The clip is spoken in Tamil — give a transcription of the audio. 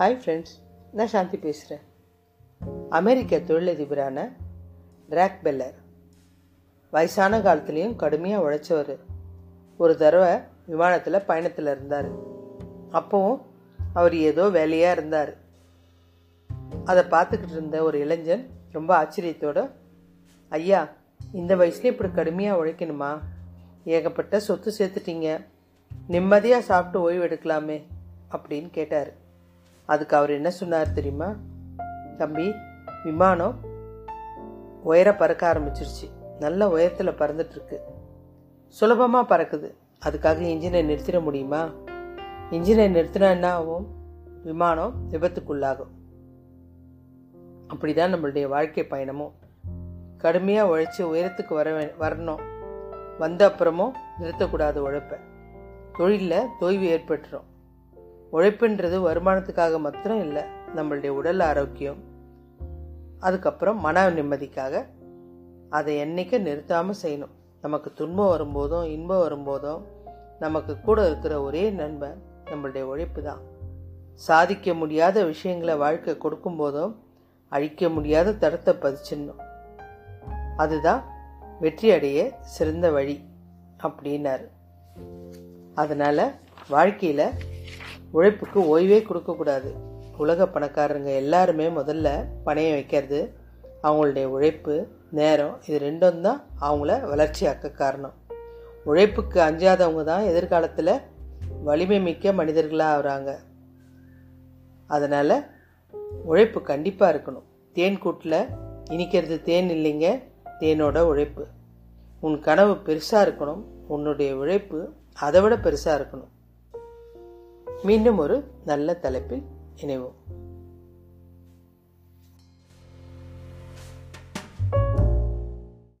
ஹாய் ஃப்ரெண்ட்ஸ் நான் சாந்தி பேசுகிறேன் அமெரிக்க தொழிலதிபரான ட்ராக் பெல்லர் வயசான காலத்துலேயும் கடுமையாக உழைச்சவர். ஒரு தடவை விமானத்தில் பயணத்தில் இருந்தார். அப்போவும் அவர் ஏதோ வேலையாக இருந்தார். அதை பார்த்துக்கிட்டு இருந்த ஒரு இளைஞன் ரொம்ப ஆச்சரியத்தோடு ஐயா இந்த வயசுல இப்படி கடுமையாக உழைக்கணுமா? ஏகப்பட்ட சொத்து சேர்த்துட்டீங்க. நிம்மதியாக சாப்பிட்டு ஓய்வு எடுக்கலாமே அப்படின்னு கேட்டார். அதுக்கு அவர் என்ன சொன்னார் தெரியுமா? தம்பி விமானம் உயர பறக்க ஆரம்பிச்சிருச்சு. நல்ல உயரத்தில் பறந்துட்டுருக்கு. சுலபமாக பறக்குது. அதுக்காக இன்ஜினை நிறுத்திட முடியுமா? இன்ஜினை நிறுத்தினா என்ன ஆகும்? விமானம் விபத்துக்குள்ளாகும். அப்படிதான் நம்மளுடைய வாழ்க்கை பயணமும். கடுமையாக உழைச்சி உயரத்துக்கு வர வரணும். வந்த அப்புறமும் நிறுத்தக்கூடாது உழைப்பை. தொழிலில் தொய்வு ஏற்பட்டுரும். உழைப்புன்றது வருமானத்துக்காக மாத்திரம் இல்லை நம்மளுடைய உடல் ஆரோக்கியம். அதுக்கப்புறம் மன நிம்மதிக்காக அதை என்றைக்கும் நிறுத்தாமல் செய்யணும். நமக்கு துன்பம் வரும்போதும் இன்பம் வரும்போதும் நமக்கு கூட இருக்கிற ஒரே நண்பன் நம்மளுடைய உழைப்பு தான். சாதிக்க முடியாத விஷயங்களை வாழ்க்கை கொடுக்கும்போதும் அழிக்க முடியாத தடத்தை பதிச்சிடணும். அதுதான் வெற்றி அடைய சிறந்த வழி அப்படின்னாரு. அதனால் வாழ்க்கையில் உழைப்புக்கு ஓய்வே கொடுக்கக்கூடாது. உலக பணக்காரங்க எல்லாருமே முதல்ல பணையம் வைக்கிறது அவங்களுடைய உழைப்பு நேரம் இது ரெண்டும் தான் அவங்கள வளர்ச்சியாக்க காரணம். உழைப்புக்கு அஞ்சாதவங்க தான் எதிர்காலத்தில் வலிமை மிக்க மனிதர்களாக ஆகிறாங்க. அதனால் உழைப்பு கண்டிப்பாக இருக்கணும். தேன் கூட்டில் இனிக்கிறது தேன் இல்லைங்க தேனோட உழைப்பு. உன் கனவு பெருசாக இருக்கணும் உன்னுடைய உழைப்பு அதை விட பெருசாக இருக்கணும். மீண்டும் ஒரு நல்ல தலைப்பில் இணைவோம்.